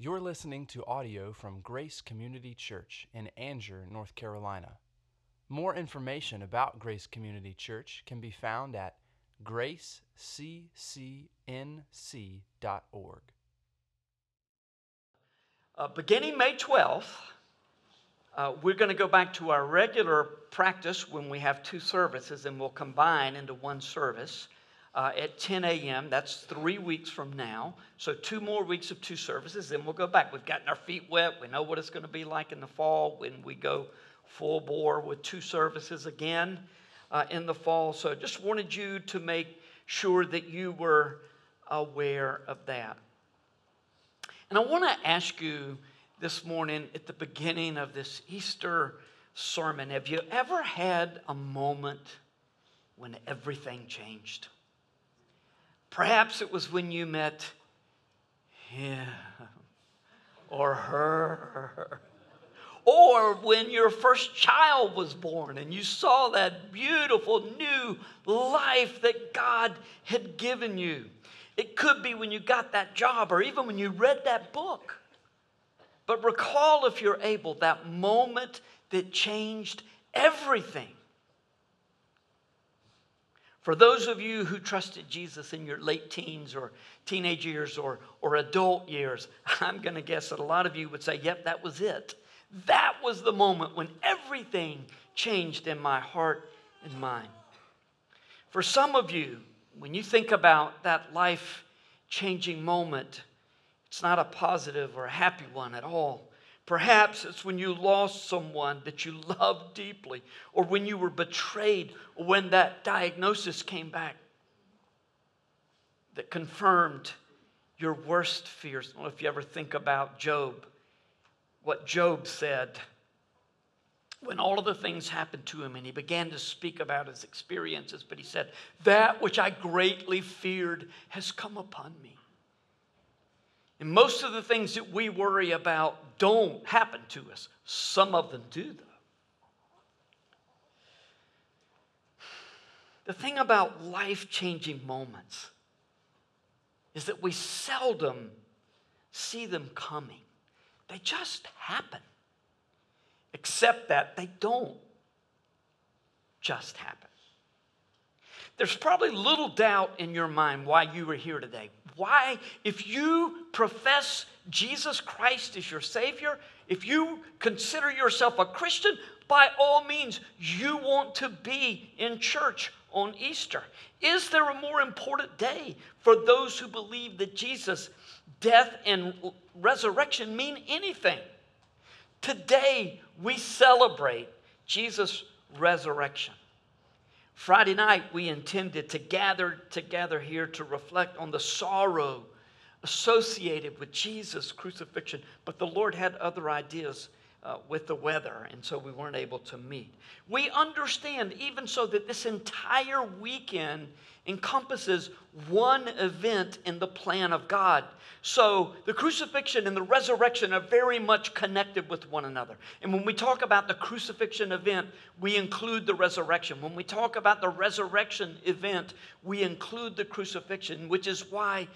You're listening to audio from Grace Community Church in Angier, North Carolina. More information about Grace Community Church can be found at graceccnc.org. Uh, beginning May 12th, uh, we're going to go back to our regular practice when we have two services and we'll combine into one service uh, at 10 a.m. That's three weeks from now. So, two more weeks of two services, then we'll go back. We've gotten our feet wet. We know what it's going to be like in the fall when we go full bore with two services again uh, in the fall. So, just wanted you to make sure that you were aware of that. And I want to ask you this morning at the beginning of this Easter sermon have you ever had a moment when everything changed? Perhaps it was when you met him or her. Or when your first child was born and you saw that beautiful new life that God had given you. It could be when you got that job or even when you read that book. But recall, if you're able, that moment that changed everything. For those of you who trusted Jesus in your late teens or teenage years or, or adult years, I'm going to guess that a lot of you would say, yep, that was it. That was the moment when everything changed in my heart and mind. For some of you, when you think about that life changing moment, it's not a positive or a happy one at all. Perhaps it's when you lost someone that you loved deeply, or when you were betrayed, or when that diagnosis came back that confirmed your worst fears. I don't know if you ever think about Job, what Job said when all of the things happened to him and he began to speak about his experiences, but he said, That which I greatly feared has come upon me. And most of the things that we worry about don't happen to us. Some of them do, though. The thing about life changing moments is that we seldom see them coming, they just happen. Except that they don't just happen. There's probably little doubt in your mind why you are here today. Why, if you profess Jesus Christ as your Savior, if you consider yourself a Christian, by all means, you want to be in church on Easter. Is there a more important day for those who believe that Jesus' death and resurrection mean anything? Today, we celebrate Jesus' resurrection. Friday night, we intended to gather together here to reflect on the sorrow associated with Jesus' crucifixion, but the Lord had other ideas uh, with the weather, and so we weren't able to meet. We understand, even so, that this entire weekend encompasses one event in the plan of God. So the crucifixion and the resurrection are very much connected with one another. And when we talk about the crucifixion event, we include the resurrection. When we talk about the resurrection event, we include the crucifixion, which is why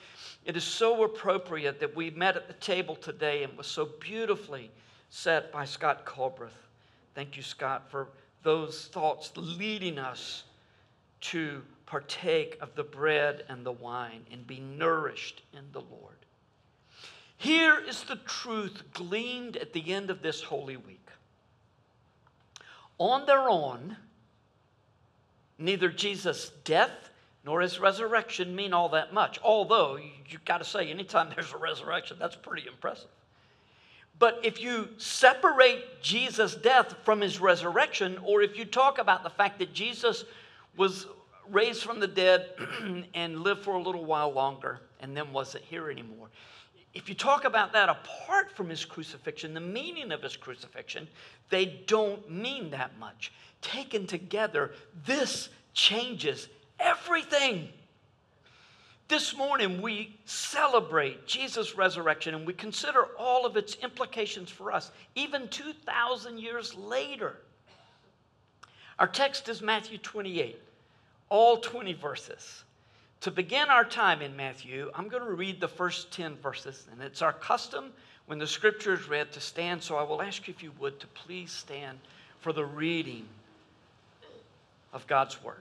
it is so appropriate that we met at the table today and was so beautifully set by Scott Culbreth. Thank you, Scott, for those thoughts leading us to partake of the bread and the wine and be nourished in the Lord. Here is the truth gleaned at the end of this Holy Week. On their own, neither Jesus' death nor his resurrection mean all that much. Although, you've got to say, anytime there's a resurrection, that's pretty impressive. But if you separate Jesus' death from his resurrection, or if you talk about the fact that Jesus was raised from the dead and lived for a little while longer and then wasn't here anymore. If you talk about that apart from his crucifixion, the meaning of his crucifixion, they don't mean that much. Taken together, this changes everything. This morning, we celebrate Jesus' resurrection and we consider all of its implications for us, even 2,000 years later. Our text is Matthew 28 all 20 verses. to begin our time in Matthew, I'm going to read the first 10 verses, and it's our custom when the scripture is read to stand. So I will ask you if you would to please stand for the reading of God's word.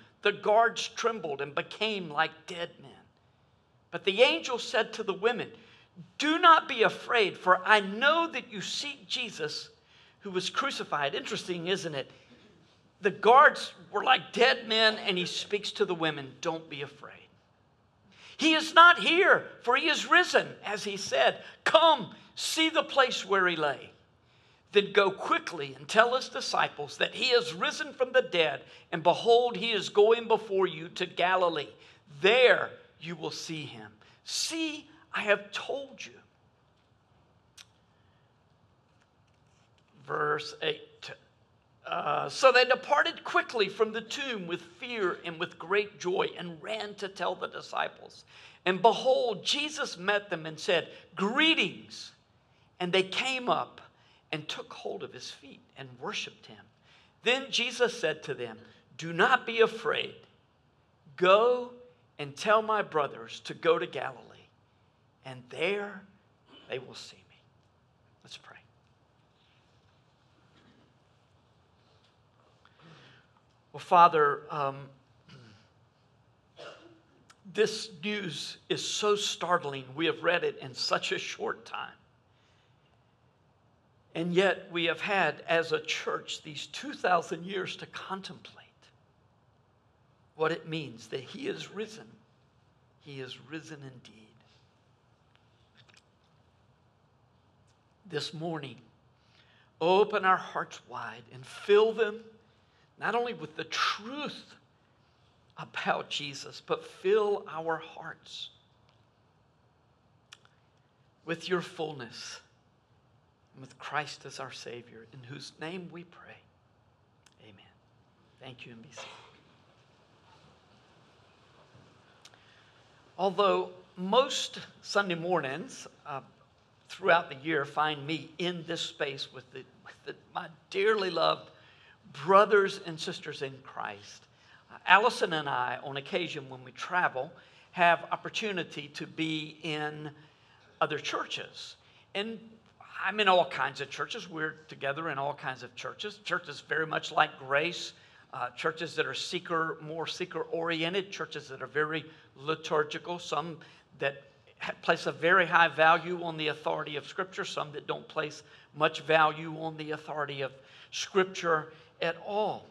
the guards trembled and became like dead men. But the angel said to the women, Do not be afraid, for I know that you seek Jesus who was crucified. Interesting, isn't it? The guards were like dead men, and he speaks to the women Don't be afraid. He is not here, for he is risen, as he said. Come, see the place where he lay. Then go quickly and tell his disciples that he is risen from the dead, and behold, he is going before you to Galilee. There you will see him. See, I have told you. verse 8. Uh, so they departed quickly from the tomb with fear and with great joy and ran to tell the disciples. And behold, Jesus met them and said, Greetings. And they came up and took hold of his feet and worshiped him. Then Jesus said to them, Do not be afraid. Go and tell my brothers to go to Galilee, and there they will see me. Let's pray. Well, Father, um, this news is so startling. We have read it in such a short time. And yet, we have had, as a church, these 2,000 years to contemplate what it means that He is risen. He is risen indeed. This morning, open our hearts wide and fill them not only with the truth about Jesus, but fill our hearts with your fullness with Christ as our Savior, in whose name we pray. Amen. Thank you and be safe. Although most Sunday mornings uh, throughout the year find me in this space with, the, with the, my dearly loved brothers and sisters in Christ. Uh, Allison and I, on occasion when we travel, have opportunity to be in other churches. And I'm in all kinds of churches. We're together in all kinds of churches. Churches very much like Grace, uh, churches that are seeker, more seeker oriented, churches that are very liturgical, some that place a very high value on the authority of Scripture, some that don't place much value on the authority of Scripture at all.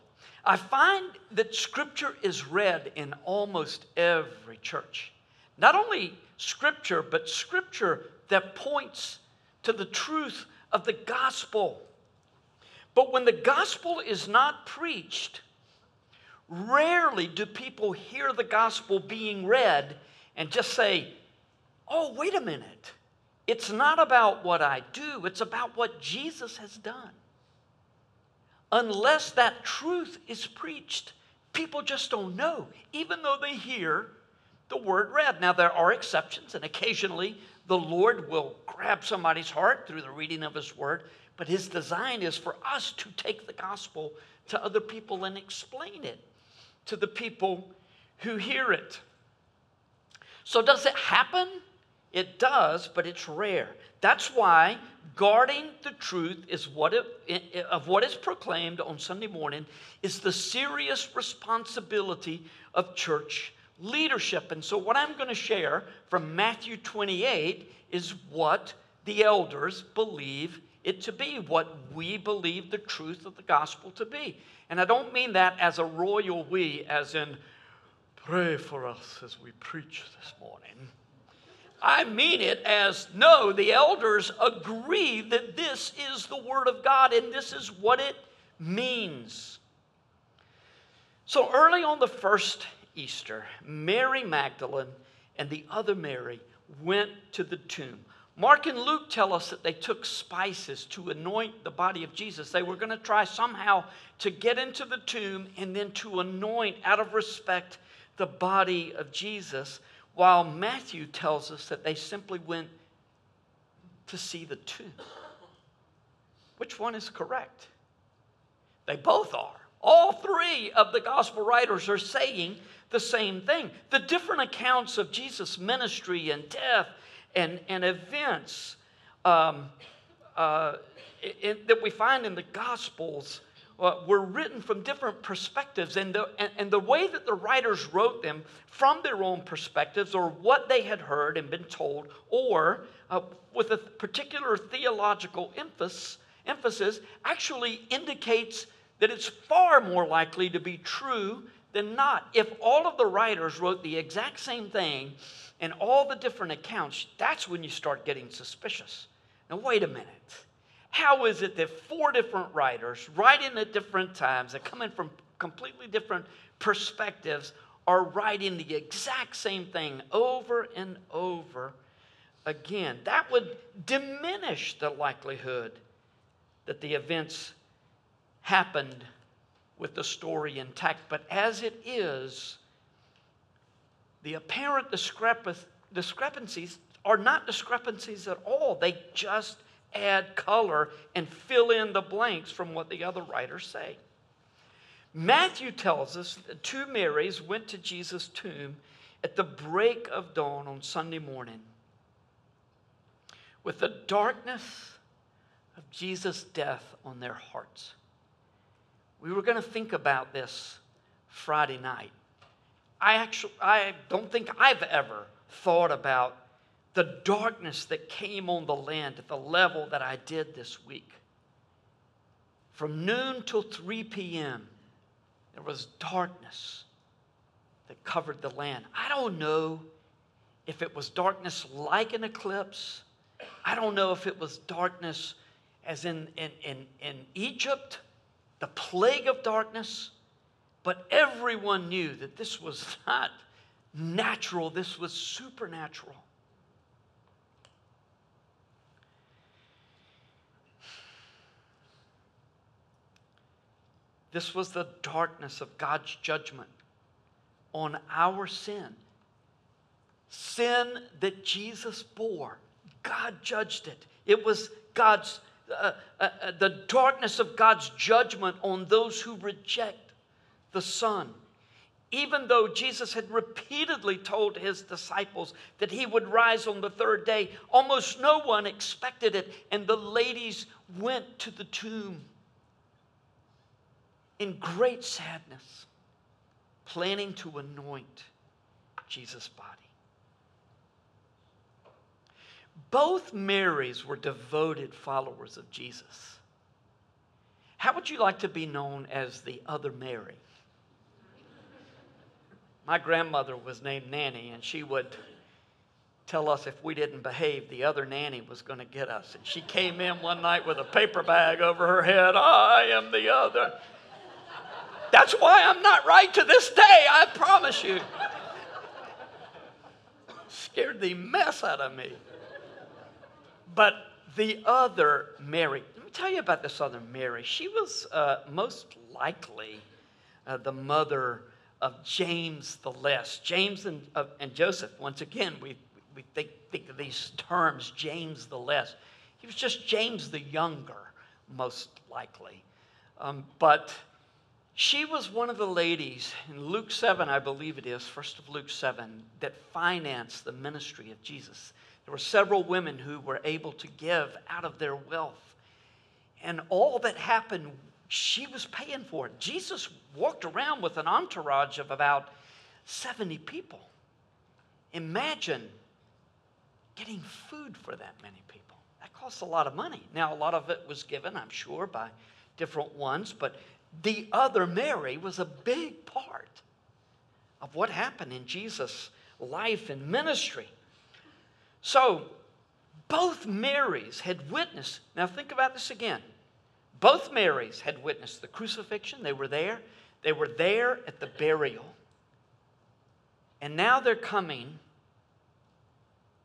I find that Scripture is read in almost every church. Not only Scripture, but Scripture that points to the truth of the gospel. But when the gospel is not preached, rarely do people hear the gospel being read and just say, oh, wait a minute. It's not about what I do, it's about what Jesus has done unless that truth is preached, people just don't know, even though they hear the word read. Now, there are exceptions, and occasionally the Lord will grab somebody's heart through the reading of His word, but His design is for us to take the gospel to other people and explain it to the people who hear it. So, does it happen? It does, but it's rare. That's why guarding the truth is what it, of what is proclaimed on Sunday morning is the serious responsibility of church leadership. And so, what I'm going to share from Matthew 28 is what the elders believe it to be, what we believe the truth of the gospel to be. And I don't mean that as a royal we, as in, pray for us as we preach this morning. I mean it as no, the elders agree that this is the Word of God and this is what it means. So early on the first Easter, Mary Magdalene and the other Mary went to the tomb. Mark and Luke tell us that they took spices to anoint the body of Jesus. They were going to try somehow to get into the tomb and then to anoint, out of respect, the body of Jesus, while Matthew tells us that they simply went to see the tomb. Which one is correct? They both are. All three of the gospel writers are saying the same thing. The different accounts of Jesus' ministry and death and, and events um, uh, in, that we find in the Gospels uh, were written from different perspectives. And the, and, and the way that the writers wrote them from their own perspectives or what they had heard and been told, or uh, with a particular theological emphasis, emphasis, actually indicates that it's far more likely to be true than not. If all of the writers wrote the exact same thing in all the different accounts, that's when you start getting suspicious. Now, wait a minute. How is it that four different writers, writing at different times, come in from completely different perspectives, are writing the exact same thing over and over again? That would diminish the likelihood that the events happened with the story intact. But as it is, the apparent discrepancies are not discrepancies at all. They just add color and fill in the blanks from what the other writers say. Matthew tells us that two Marys went to Jesus' tomb at the break of dawn on Sunday morning with the darkness of Jesus' death on their hearts. We were going to think about this Friday night. I actually I don't think I've ever thought about the darkness that came on the land at the level that I did this week. From noon till 3 p.m., there was darkness that covered the land. I don't know if it was darkness like an eclipse. I don't know if it was darkness as in, in, in, in Egypt the plague of darkness, but everyone knew that this was not natural, this was supernatural. This was the darkness of God's judgment on our sin. Sin that Jesus bore. God judged it. It was God's uh, uh, uh, the darkness of God's judgment on those who reject the Son. Even though Jesus had repeatedly told his disciples that he would rise on the third day, almost no one expected it, and the ladies went to the tomb in great sadness, planning to anoint Jesus' body. Both Marys were devoted followers of Jesus. How would you like to be known as the other Mary? My grandmother was named Nanny, and she would tell us if we didn't behave, the other nanny was going to get us. And she came in one night with a paper bag over her head. I am the other. That's why I'm not right to this day, I promise you. Scared the mess out of me. But the other Mary, let me tell you about this other Mary. She was uh, most likely uh, the mother of James the Less. James and, uh, and Joseph, once again, we, we think, think of these terms, James the Less. He was just James the Younger, most likely. Um, but she was one of the ladies in Luke 7, I believe it is, first of Luke 7, that financed the ministry of Jesus. There were several women who were able to give out of their wealth. And all that happened, she was paying for it. Jesus walked around with an entourage of about 70 people. Imagine getting food for that many people. That costs a lot of money. Now, a lot of it was given, I'm sure, by different ones, but the other Mary was a big part of what happened in Jesus' life and ministry. So, both Marys had witnessed, now think about this again. Both Marys had witnessed the crucifixion, they were there. They were there at the burial. And now they're coming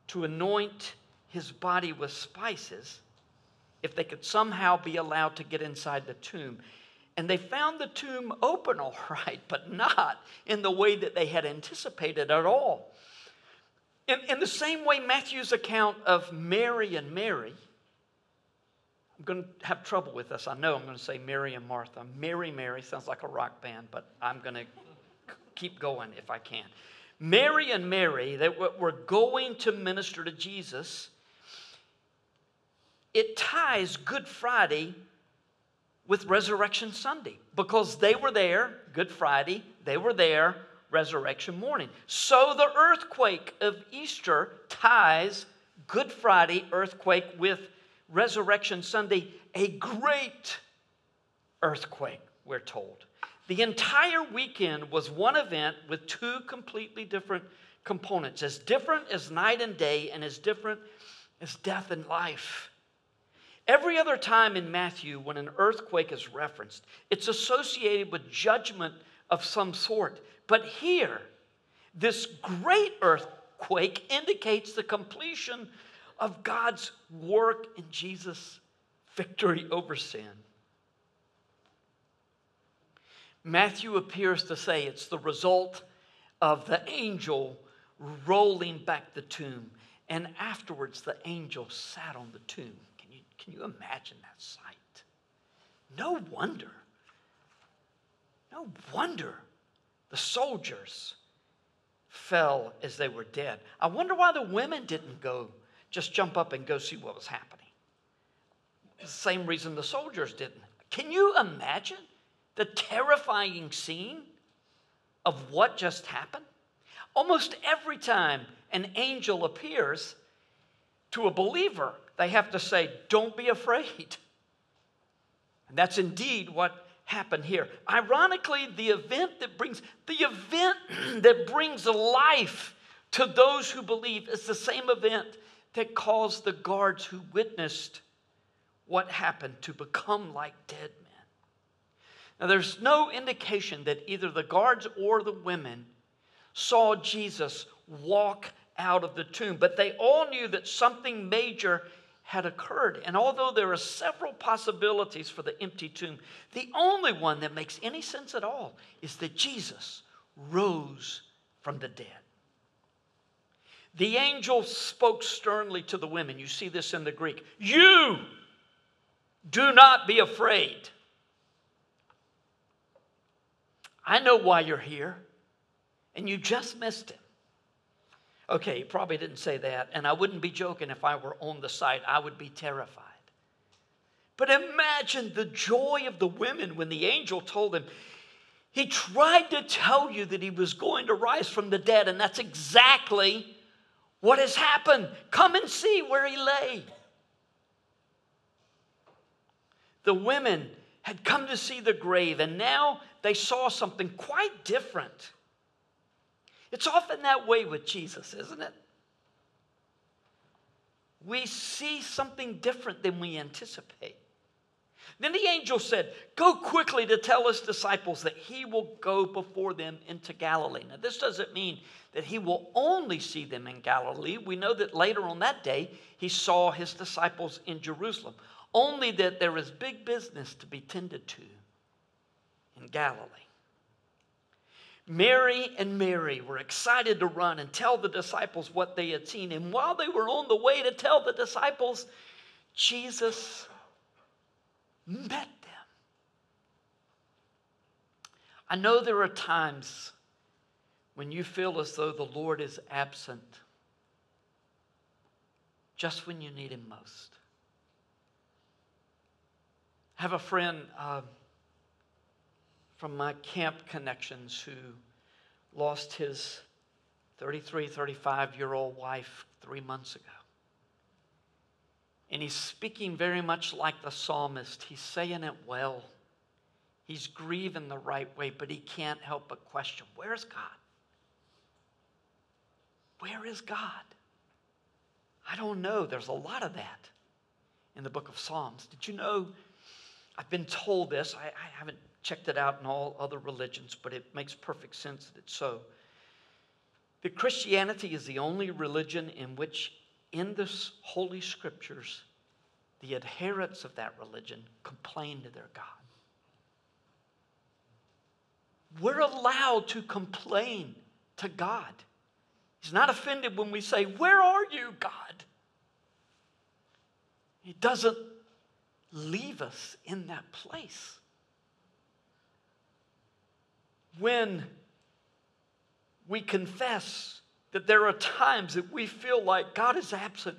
to anoint his body with spices if they could somehow be allowed to get inside the tomb. And they found the tomb open all right, but not in the way that they had anticipated at all. In, in the same way, Matthew's account of Mary and Mary, I'm going to have trouble with this. I know I'm going to say Mary and Martha. Mary, Mary sounds like a rock band, but I'm going to keep going if I can. Mary and Mary, that were going to minister to Jesus, it ties Good Friday with Resurrection Sunday because they were there, Good Friday, they were there, Resurrection morning. So the earthquake of Easter ties Good Friday earthquake with Resurrection Sunday, a great earthquake, we're told. The entire weekend was one event with two completely different components, as different as night and day, and as different as death and life. Every other time in Matthew, when an earthquake is referenced, it's associated with judgment of some sort. But here, this great earthquake indicates the completion of God's work in Jesus' victory over sin. Matthew appears to say it's the result of the angel rolling back the tomb. And afterwards, the angel sat on the tomb. Can you, can you imagine that sight? No wonder. No wonder the soldiers fell as they were dead. I wonder why the women didn't go, just jump up and go see what was happening. The same reason the soldiers didn't. Can you imagine? the terrifying scene of what just happened? Almost every time an angel appears to a believer, they have to say, Don't be afraid. And that's indeed what happened here. Ironically, the event that brings the event that brings life to those who believe is the same event that caused the guards who witnessed what happened to become like dead men. Now, there's no indication that either the guards or the women saw Jesus walk out of the tomb, but they all knew that something major had occurred. And although there are several possibilities for the empty tomb, the only one that makes any sense at all is that Jesus rose from the dead. The angel spoke sternly to the women. You see this in the Greek. You do not be afraid. I know why you're here, and you just missed it. Okay, he probably didn't say that, and I wouldn't be joking if I were on the site. I would be terrified. But imagine the joy of the women when the angel told them, He tried to tell you that he was going to rise from the dead, and that's exactly what has happened. Come and see where he lay. The women had come to see the grave, and now they saw something quite different. It's often that way with Jesus, isn't it? We see something different than we anticipate. Then the angel said, Go quickly to tell his disciples that he will go before them into Galilee. Now, this doesn't mean that he will only see them in Galilee. We know that later on that day, he saw his disciples in Jerusalem only that there is big business to be tended to in Galilee. Mary and Mary were excited to run and tell the disciples what they had seen. And while they were on the way to tell the disciples, Jesus met them. I know there are times when you feel as though the Lord is absent just when you need Him most. I have a friend uh, from my camp connections who lost his 33, 35 year old wife three months ago. And he's speaking very much like the psalmist. He's saying it well. He's grieving the right way, but he can't help but question where's God? Where is God? I don't know. There's a lot of that in the book of Psalms. Did you know I've been told this, I, I haven't checked it out in all other religions, but it makes perfect sense that it's so. That Christianity is the only religion in which, in the Holy Scriptures, the adherents of that religion complain to their God. We're allowed to complain to God. He's not offended when we say, Where are you, God? He doesn't leave us in that place. When we confess that there are times that we feel like God is absent,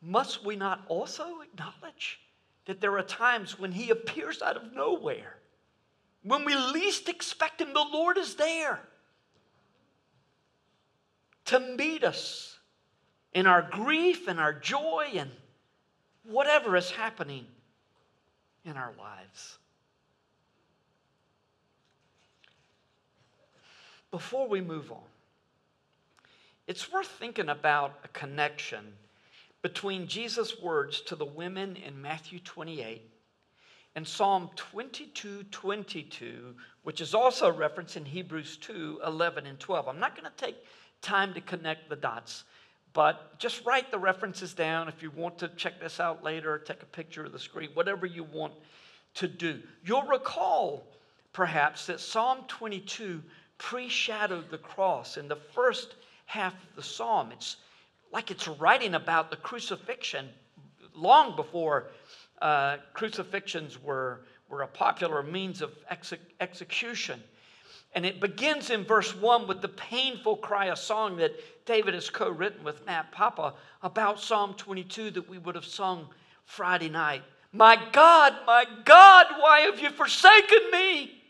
must we not also acknowledge that there are times when He appears out of nowhere? When we least expect Him, the Lord is there to meet us in our grief and our joy and whatever is happening in our lives. Before we move on, it's worth thinking about a connection between Jesus' words to the women in Matthew 28 and Psalm 22 22, which is also referenced in Hebrews 2 11 and 12. I'm not going to take time to connect the dots, but just write the references down if you want to check this out later, take a picture of the screen, whatever you want to do. You'll recall, perhaps, that Psalm 22 pre shadowed the cross in the first half of the psalm. It's like it's writing about the crucifixion long before uh, crucifixions were, were a popular means of exe- execution. And it begins in verse 1 with the painful cry, a song that David has co written with Matt Papa about Psalm 22 that we would have sung Friday night. My God, my God, why have you forsaken me?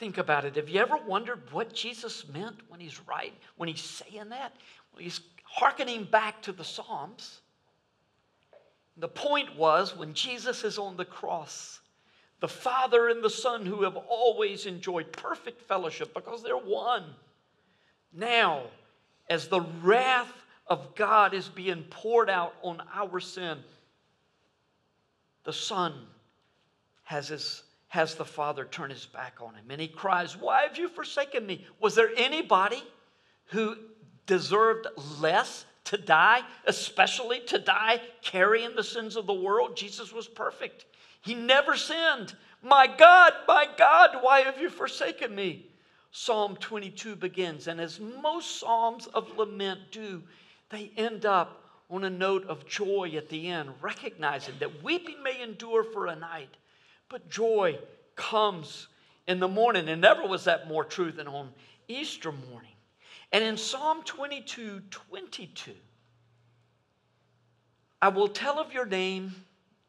Think about it. Have you ever wondered what Jesus meant when he's right, when he's saying that? Well, he's hearkening back to the Psalms. The point was when Jesus is on the cross, the Father and the Son, who have always enjoyed perfect fellowship because they're one, now, as the wrath of God is being poured out on our sin, the Son has, his, has the Father turn his back on him. And he cries, Why have you forsaken me? Was there anybody who deserved less to die, especially to die carrying the sins of the world? Jesus was perfect. He never sinned. My God, my God, why have you forsaken me? Psalm 22 begins, and as most Psalms of lament do, they end up on a note of joy at the end, recognizing that weeping may endure for a night, but joy comes in the morning. And never was that more true than on Easter morning. And in Psalm 22 22, I will tell of your name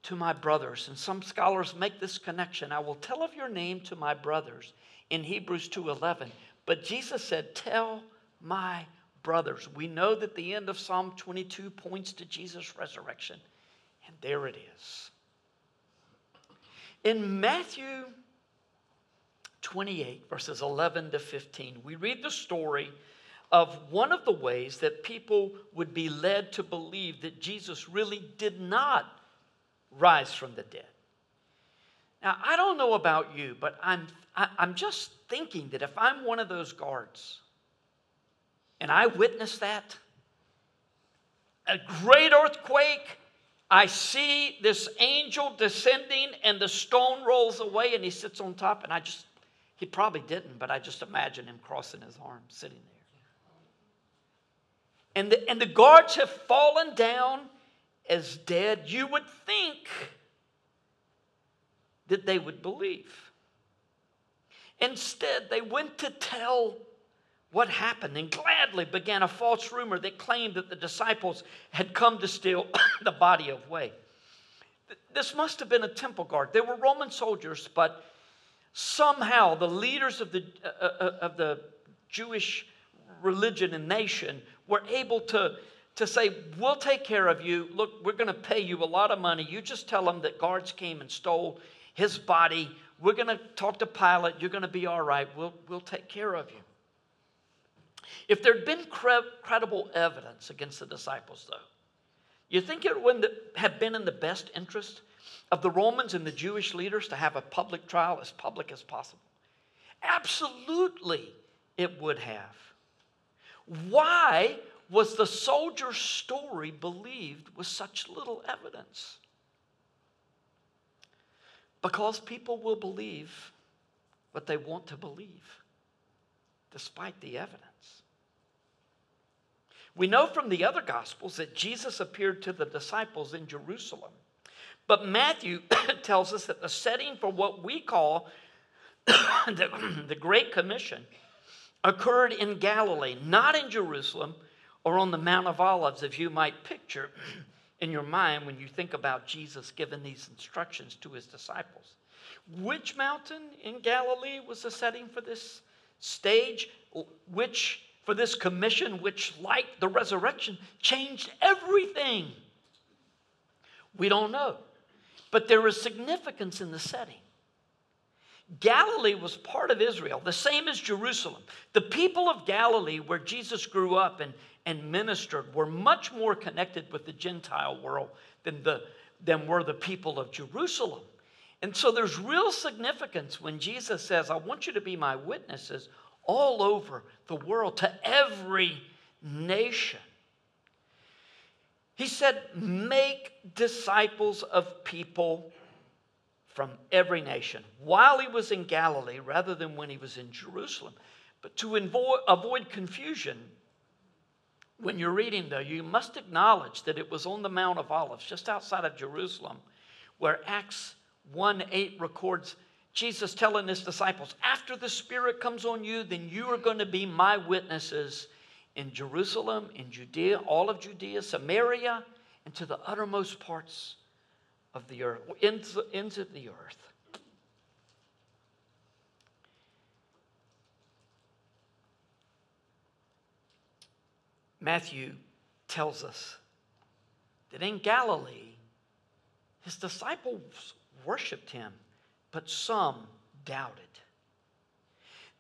to my brothers. And some scholars make this connection. I will tell of your name to my brothers in Hebrews 2:11. But Jesus said, "Tell my brothers." We know that the end of Psalm 22 points to Jesus' resurrection. And there it is. In Matthew 28 verses 11 to 15, we read the story of one of the ways that people would be led to believe that Jesus really did not rise from the dead. Now, I don't know about you, but I'm, I, am i am just thinking that if I'm one of those guards and I witness that, a great earthquake, I see this angel descending and the stone rolls away and he sits on top, and I just, he probably didn't, but I just imagine him crossing his arms, sitting there. And the, and the guards have fallen down as dead, you would think that they would believe. Instead, they went to tell what happened and gladly began a false rumor that claimed that the disciples had come to steal the body of Way. This must have been a temple guard. They were Roman soldiers, but somehow the leaders of the, uh, uh of the Jewish religion and nation were able to to say, We'll take care of you. Look, we're going to pay you a lot of money. You just tell them that guards came and stole his body. We're going to talk to Pilate. You're going to be all right. We'll, we'll take care of you. If there'd been cre- credible evidence against the disciples, though, You think it would have been in the best interest of the Romans and the Jewish leaders to have a public trial as public as possible? Absolutely, it would have. Why was the soldier's story believed with such little evidence? Because people will believe what they want to believe, despite the evidence. We know from the other Gospels that Jesus appeared to the disciples in Jerusalem. But Matthew tells us that the setting for what we call the, the Great Commission occurred in Galilee, not in Jerusalem or on the Mount of Olives, as you might picture in your mind when you think about Jesus giving these instructions to his disciples. Which mountain in Galilee was the setting for this stage? Which, for this commission, which, like the resurrection, changed everything? We don't know. But there is significance in the setting. Galilee was part of Israel, the same as Jerusalem. The people of Galilee, where Jesus grew up and, and ministered, were much more connected with the Gentile world than, the, than were the people of Jerusalem. And so there's real significance when Jesus says, I want you to be my witnesses all over the world to every nation. He said, Make disciples of people from every nation while he was in Galilee rather than when he was in Jerusalem. But to avoid confusion, when you're reading, though, you must acknowledge that it was on the Mount of Olives, just outside of Jerusalem, where Acts 1 8 records Jesus telling his disciples, After the Spirit comes on you, then you are going to be my witnesses in Jerusalem, in Judea, all of Judea, Samaria, and to the uttermost parts of the earth, ends, ends of the earth. Matthew tells us that in Galilee, his disciples worshiped him, but some doubted.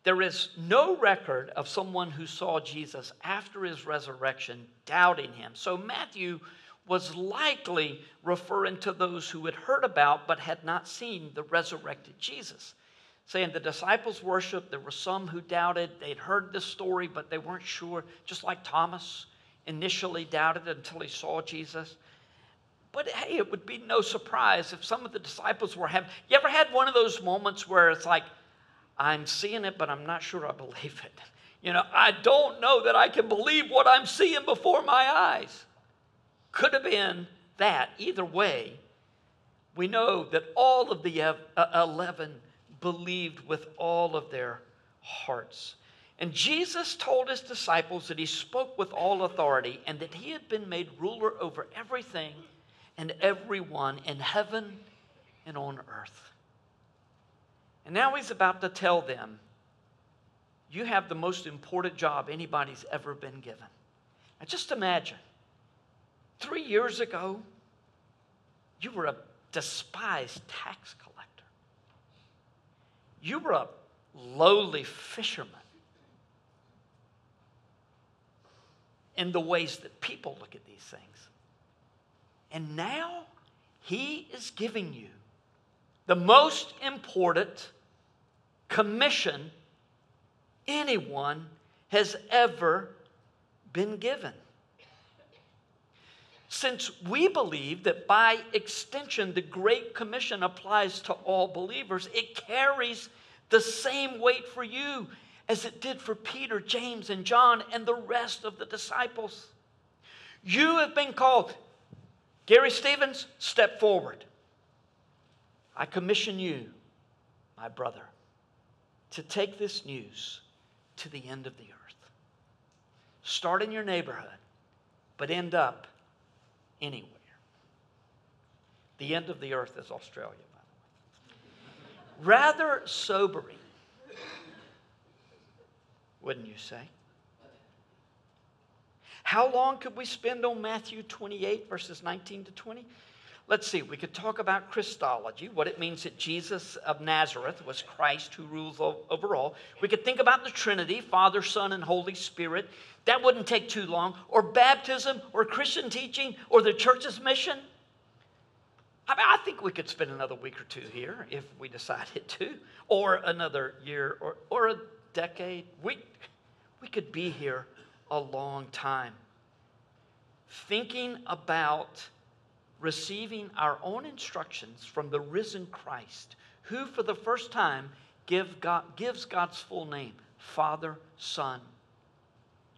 There is no record of someone who saw Jesus after his resurrection doubting him. So Matthew was likely referring to those who had heard about but had not seen the resurrected Jesus. Saying the disciples worshiped, there were some who doubted. They'd heard the story, but they weren't sure, just like Thomas initially doubted until he saw Jesus. But hey, it would be no surprise if some of the disciples were having. You ever had one of those moments where it's like, I'm seeing it, but I'm not sure I believe it? You know, I don't know that I can believe what I'm seeing before my eyes. Could have been that. Either way, we know that all of the uh, 11 believed with all of their hearts. And Jesus told his disciples that he spoke with all authority and that he had been made ruler over everything and everyone in heaven and on earth. And now he's about to tell them, You have the most important job anybody's ever been given. Now just imagine Three years ago, you were a despised tax collector. You were a lowly fisherman in the ways that people look at these things. And now he is giving you the most important commission anyone has ever been given since we believe that by extension the Great Commission applies to all believers, it carries the same weight for you as it did for Peter, James, and John, and the rest of the disciples. You have been called. Gary Stevens, step forward. I commission you, my brother, to take this news to the end of the earth. Start in your neighborhood, but end up anywhere. The end of the earth is Australia, by the way. Rather sobering, wouldn't you say? How long could we spend on Matthew 28, verses 19 to 20? let's see, we could talk about Christology, what it means that Jesus of Nazareth was Christ who rules over all. We could think about the Trinity, Father, Son, and Holy Spirit. That wouldn't take too long. Or baptism, or Christian teaching, or the church's mission. I mean, I think we could spend another week or two here if we decided to, or another year, or, or a decade. We, we could be here a long time. Thinking about receiving our own instructions from the risen Christ, who for the first time give God, gives God's full name Father, Son,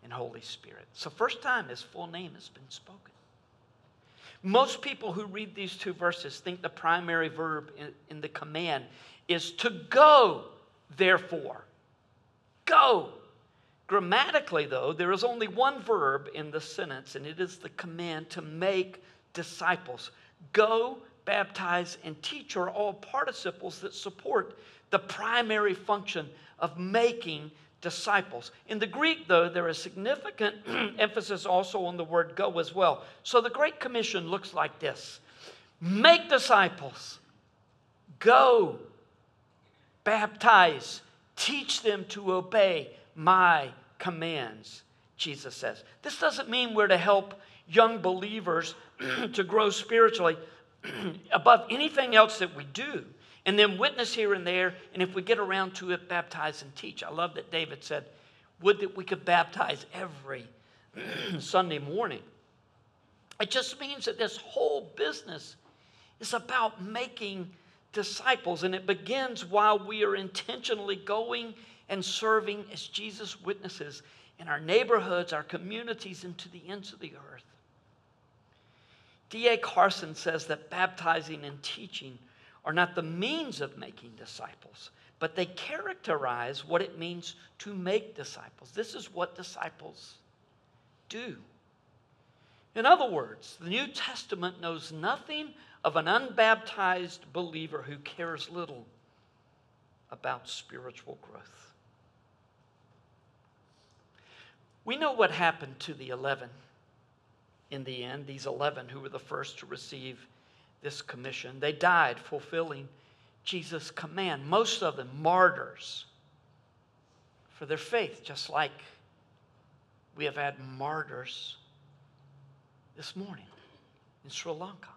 and Holy Spirit. So, first time his full name has been spoken. Most people who read these two verses think the primary verb in, in the command is to go, therefore. Go. Grammatically, though, there is only one verb in the sentence, and it is the command to make disciples. Go, baptize, and teach are all participles that support the primary function of making disciples. In the Greek, though, there is significant emphasis also on the word go as well. So the Great Commission looks like this Make disciples, go, baptize, teach them to obey my commands, Jesus says. This doesn't mean we're to help young believers to grow spiritually above anything else that we do. And then witness here and there, and if we get around to it, baptize and teach. I love that David said, Would that we could baptize every Sunday morning. It just means that this whole business is about making disciples, and it begins while we are intentionally going and serving as Jesus witnesses in our neighborhoods, our communities, and to the ends of the earth. D.A. Carson says that baptizing and teaching are not the means of making disciples, but they characterize what it means to make disciples. This is what disciples do. In other words, the New Testament knows nothing of an unbaptized believer who cares little about spiritual growth. We know what happened to the 11 in the end, these 11 who were the first to receive this commission. They died fulfilling Jesus' command, most of them martyrs for their faith, just like we have had martyrs this morning in Sri Lanka.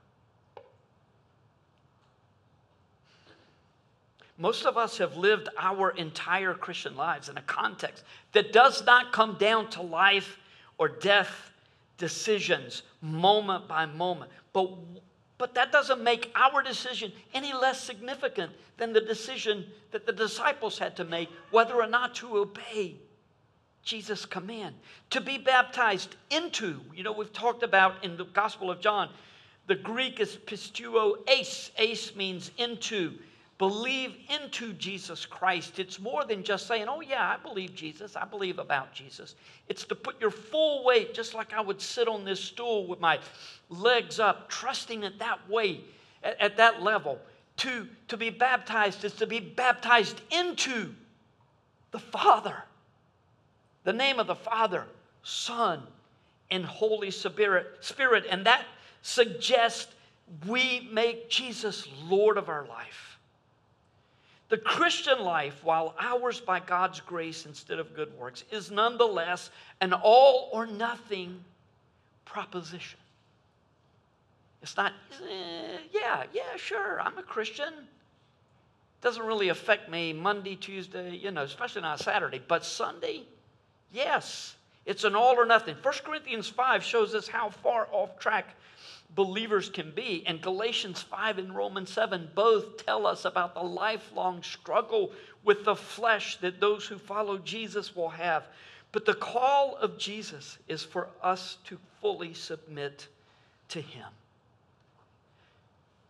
Most of us have lived our entire Christian lives in a context that does not come down to life or death decisions moment by moment. But, but that doesn't make our decision any less significant than the decision that the disciples had to make whether or not to obey Jesus' command. To be baptized into, you know, we've talked about in the Gospel of John, the Greek is pisteuo eis. Eis means into believe into Jesus Christ. It's more than just saying, oh, yeah, I believe Jesus. I believe about Jesus. It's to put your full weight, just like I would sit on this stool with my legs up, trusting it that way, at, at that level. To, to be baptized is to be baptized into the Father. The name of the Father, Son, and Holy Spirit. Spirit. And that suggests we make Jesus Lord of our life. The Christian life, while ours by God's grace instead of good works, is nonetheless an all or nothing proposition. It's not, eh, yeah, yeah, sure, I'm a Christian. Doesn't really affect me Monday, Tuesday, you know, especially not Saturday. But Sunday, yes, it's an all or nothing. 1 Corinthians 5 shows us how far off track believers can be. And Galatians 5 and Romans 7 both tell us about the lifelong struggle with the flesh that those who follow Jesus will have. But the call of Jesus is for us to fully submit to Him.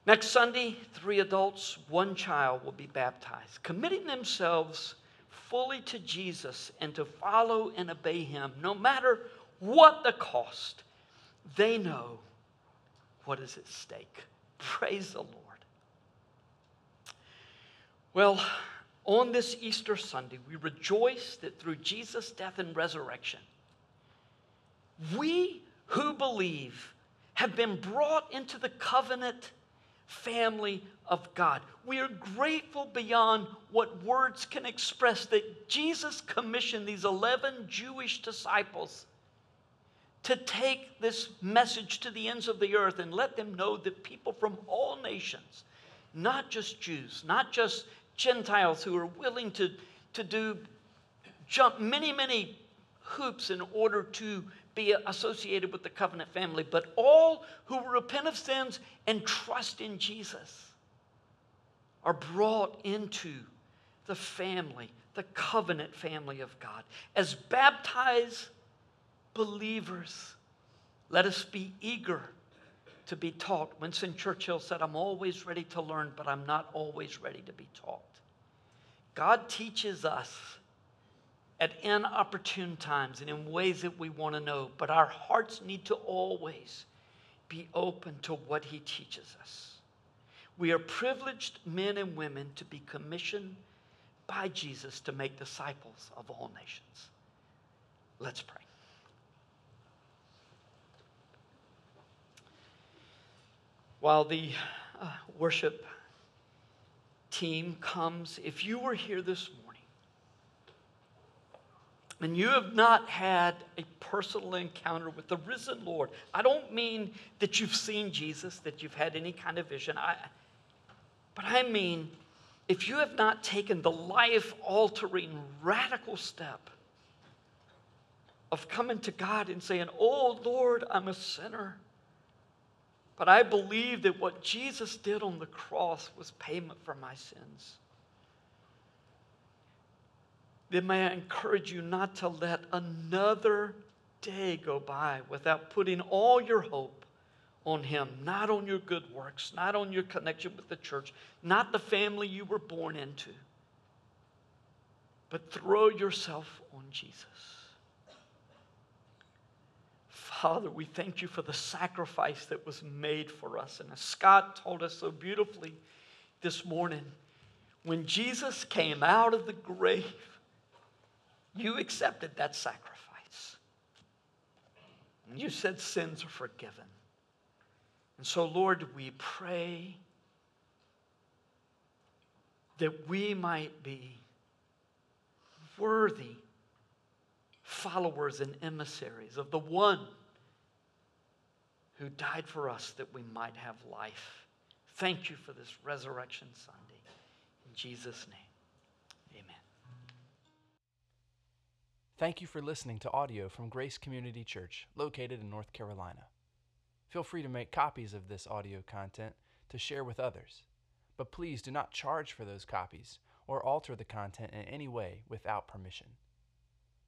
Next Sunday, three adults, one child will be baptized, committing themselves fully to Jesus and to follow and obey Him, no matter what the cost. They know what is at stake. Praise the Lord. Well, on this Easter Sunday, we rejoice that through Jesus' death and resurrection, we who believe have been brought into the covenant family of God. We are grateful beyond what words can express that Jesus commissioned these 11 Jewish disciples to take this message to the ends of the earth and let them know that people from all nations, not just Jews, not just Gentiles who are willing to, to do jump many, many hoops in order to be associated with the covenant family, but all who repent of sins and trust in Jesus are brought into the family, the covenant family of God. As baptized believers, let us be eager to be taught. Winston Churchill said, I'm always ready to learn, but I'm not always ready to be taught. God teaches us at inopportune times and in ways that we want to know, but our hearts need to always be open to what He teaches us. We are privileged men and women to be commissioned by Jesus to make disciples of all nations. Let's pray. While the uh, worship team comes, if you were here this morning, and you have not had a personal encounter with the risen Lord, I don't mean that you've seen Jesus, that you've had any kind of vision, I, but I mean if you have not taken the life altering, radical step of coming to God and saying, Oh Lord, I'm a sinner. But I believe that what Jesus did on the cross was payment for my sins then may I encourage you not to let another day go by without putting all your hope on Him, not on your good works, not on your connection with the church, not the family you were born into, but throw yourself on Jesus. Father, we thank you for the sacrifice that was made for us. And as Scott told us so beautifully this morning, when Jesus came out of the grave, you accepted that sacrifice. And You said sins are forgiven. And so, Lord, we pray that we might be worthy followers and emissaries of the one who died for us that we might have life. Thank you for this Resurrection Sunday. In Jesus' name. Amen. Thank you for listening to audio from Grace Community Church, located in North Carolina. Feel free to make copies of this audio content to share with others, but please do not charge for those copies or alter the content in any way without permission.